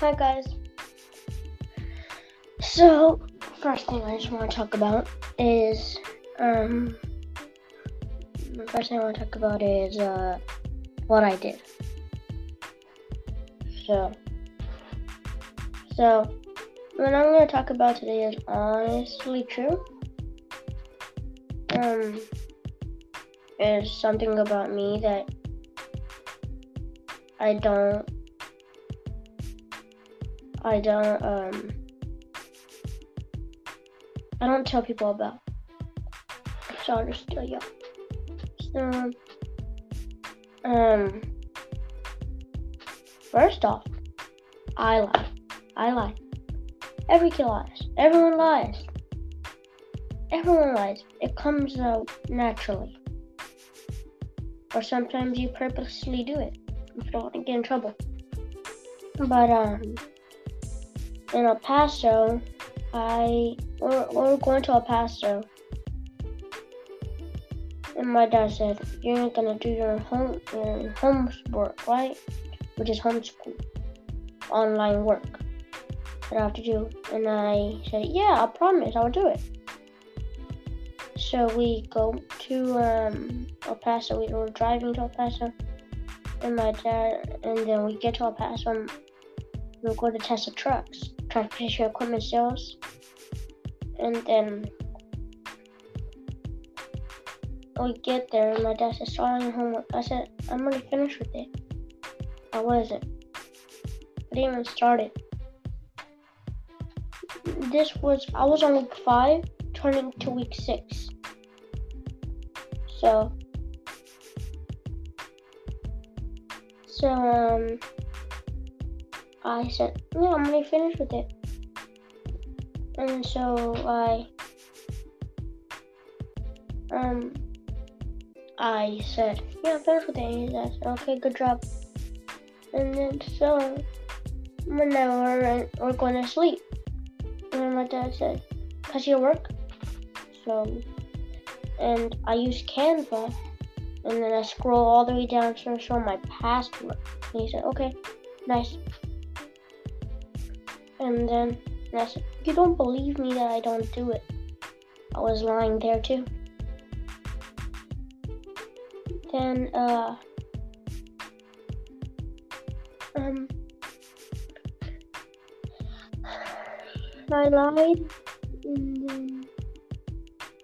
Hi guys. So, first thing I just want to talk about is um the first thing I want to talk about is uh what I did. So, so what I'm going to talk about today is honestly true. Um, is something about me that I don't I don't um I don't tell people about. So I'll just tell you. So um first off, I lie. I lie. Every kid lies. Everyone lies. Everyone lies. It comes out naturally. Or sometimes you purposely do it if you don't want to get in trouble. But um in El Paso, I we're, we're going to El Paso, and my dad said, "You're gonna do your home your homework, right? Which is homeschool, online work that I have to do." And I said, "Yeah, I promise, I'll do it." So we go to um, El Paso. We were driving to El Paso, and my dad, and then we get to El Paso. And we'll go to Tesla Trucks equipment sales. And then we get there, and my dad said, starting homework. I said, I'm already finished with it. I wasn't. I didn't even start it. This was, I was on week five, turning to week six. So, so, um, I said, yeah, I'm gonna finish with it. And so I, um, I said, yeah, I'm with it. And he said, okay, good job. And then so, when I were, we're going to sleep. And then my dad said, cause you work? So, and I use Canva. And then I scroll all the way down to show my password. And he said, okay, nice. And then I said, You don't believe me that I don't do it. I was lying there too. Then, uh, um, I lied. And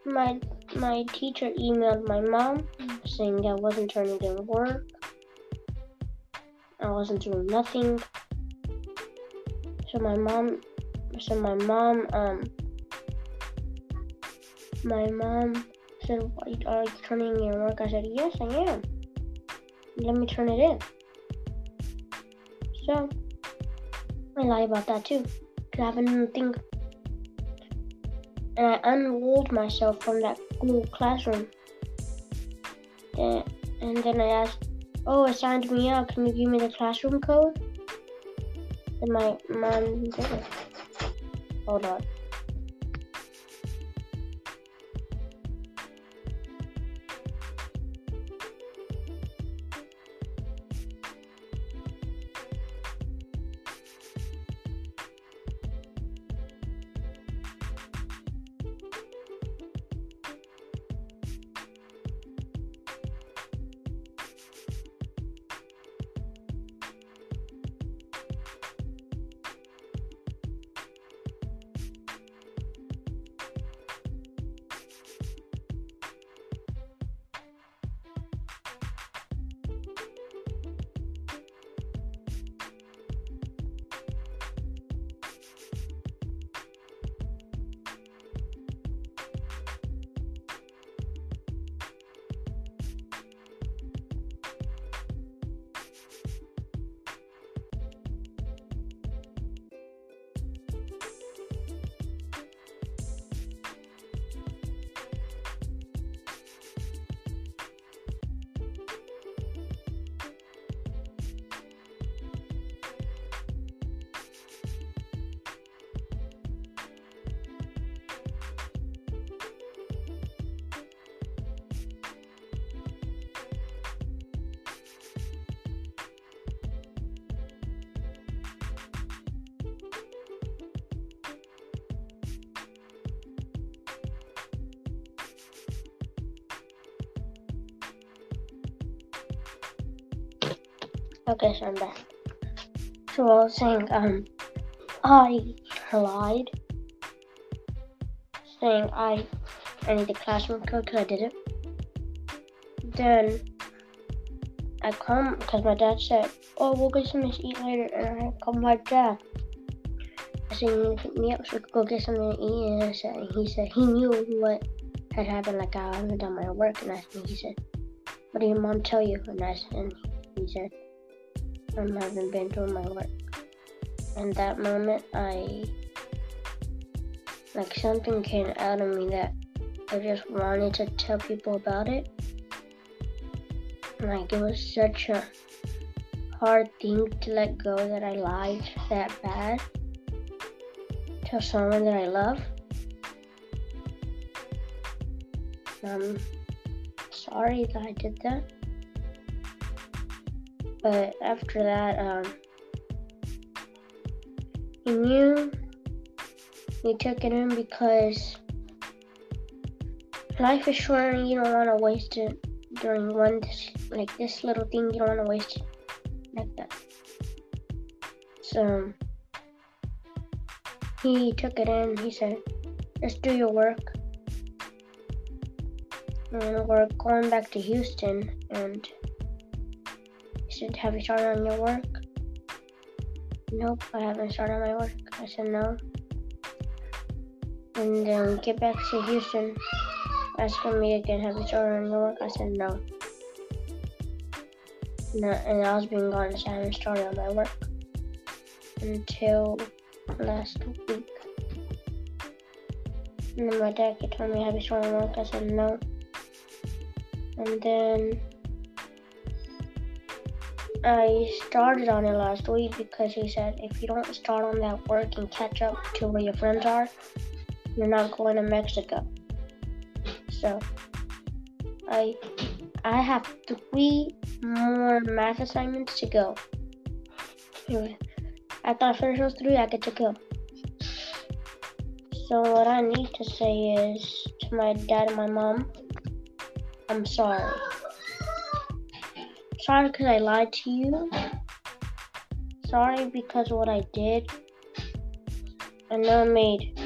my my teacher emailed my mom saying I wasn't turning in work. I wasn't doing nothing. So my mom, so my mom, um, my mom said, "Are you turning in your work?" I said, "Yes, I am. Let me turn it in." So I lie about that too, cause I haven't think. And I unrolled myself from that Google Classroom. And, and then I asked, "Oh, it signed me out. Can you give me the classroom code?" My mom. Hold on. Okay, so I'm back. So I was saying, um, I lied, saying I I need the classroom code because I didn't. Then I come because my dad said, "Oh, we'll get something to eat later," and I called my dad. I said, "You need to pick me up so we could go get something to eat." And I said, and he said he knew what had happened, like I haven't done my work, and I said he said, "What did your mom tell you?" And I said, and he said, "I haven't been doing my work." In that moment, I like something came out of me that I just wanted to tell people about it. Like it was such a hard thing to let go that I lied that bad to someone that I love. I'm sorry that I did that. But after that, um, he knew he took it in because life is short and you don't want to waste it during one like this little thing you don't want to waste it like that. So he took it in. He said let's do your work. And we're going back to houston and have you started on your work nope i haven't started my work i said no and then get back to houston asking me again, have you started on your work? I said no. No, and I was being honest, I hadn't started on my work until last week. And then my dad telling me, have you started on work? I said no. And then I started on it last week because he said if you don't start on that work and catch up to where your friends are, you're not going to Mexico. So I I have three more math assignments to go. After I finish those three, I get to go. So what I need to say is to my dad and my mom, I'm sorry. Sorry because I lied to you. Sorry because what I did. I know made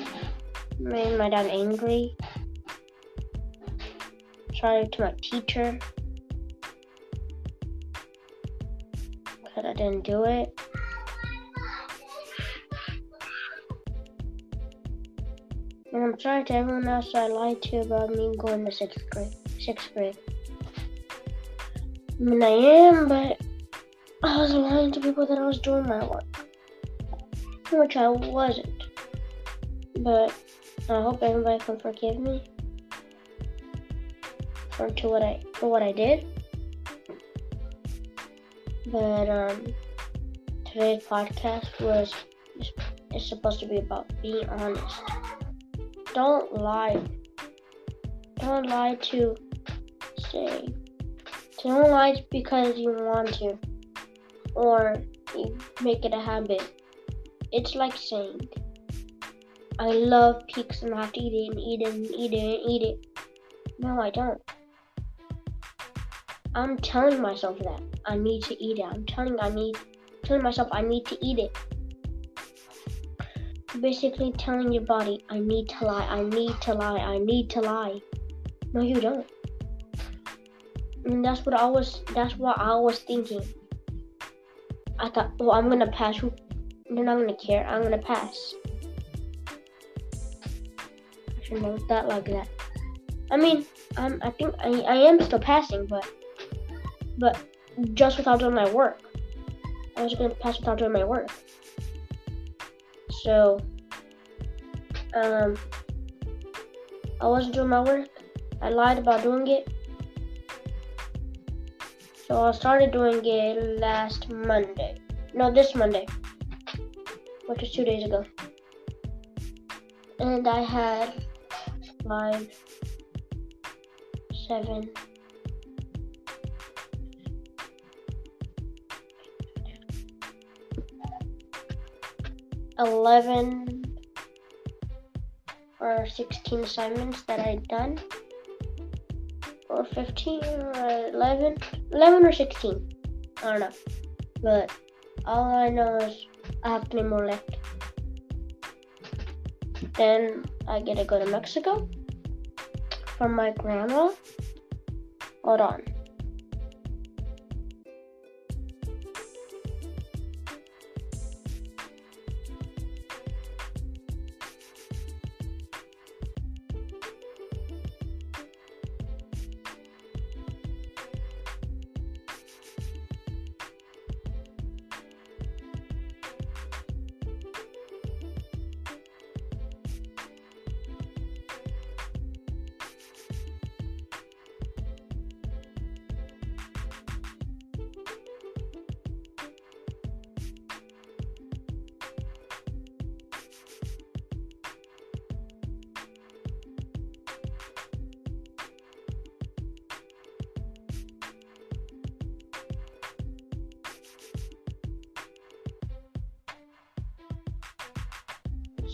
made my dad angry sorry to my teacher because I didn't do it. And I'm sorry to everyone else I lied to about me going to sixth grade. Sixth grade. I mean, I am, but I was lying to people that I was doing my work, which I wasn't. But I hope everybody can forgive me for to what I for what I did. But um, today's podcast was is supposed to be about being honest. Don't lie. Don't lie to say. Don't lie because you want to, or you make it a habit. It's like saying, "I love pizza and I have to eat it and eat it and eat it and eat it." No, I don't. I'm telling myself that I need to eat it. I'm telling I need telling myself I need to eat it. Basically telling your body I need to lie, I need to lie, I need to lie. No you don't. And that's what I was that's what I was thinking. I thought, well I'm gonna pass they're not gonna care, I'm gonna pass. I should know that like that. I mean, um, I think I, I am still passing, but but just without doing my work. I was gonna pass without doing my work. So, um, I wasn't doing my work. I lied about doing it. So I started doing it last Monday. No, this Monday, which was two days ago. And I had five, seven, 11 or 16 assignments that I'd done. Or 15 or 11. 11 or 16. I don't know. but all I know is I have three more left. Then I get to go to Mexico from my grandma. Hold on.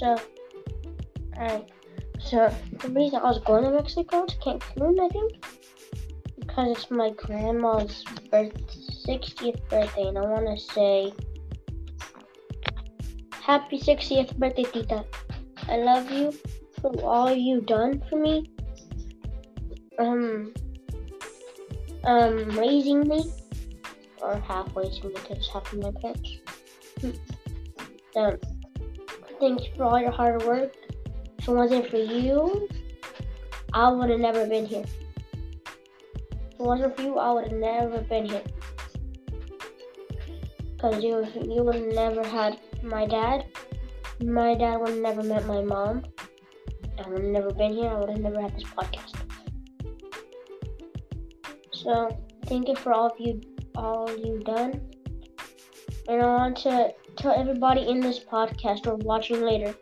So, alright. So, the reason I was going to Mexico to Cancun, I think, because it's my grandma's birth, 60th birthday, and I want to say, Happy 60th birthday, Tita. I love you for all you've done for me. Um, um, raising me, or half raising me because half of my parents. Um, Thank you for all your hard work. If it wasn't for you, I would have never been here. If it wasn't for you, I would have never been here. Because you, you would have never had my dad. My dad would have never met my mom. I would have never been here. I would have never had this podcast. So, thank you for all of you, all you've done. And I want to tell everybody in this podcast or watching later.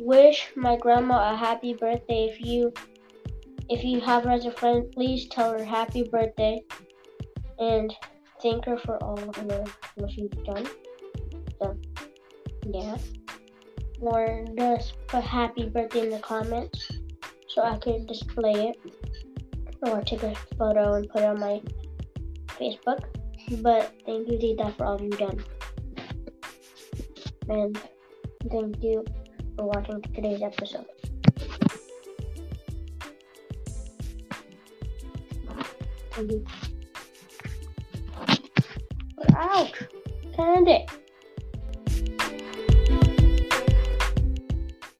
Wish my grandma a happy birthday. If you if you have her as a friend, please tell her happy birthday and thank her for all of her what she's done. So yeah. Or just put happy birthday in the comments so I can display it. Or take a photo and put it on my Facebook. But thank you, Tita, for all you've done and thank you for watching today's episode. Thank you. Ouch! Candy!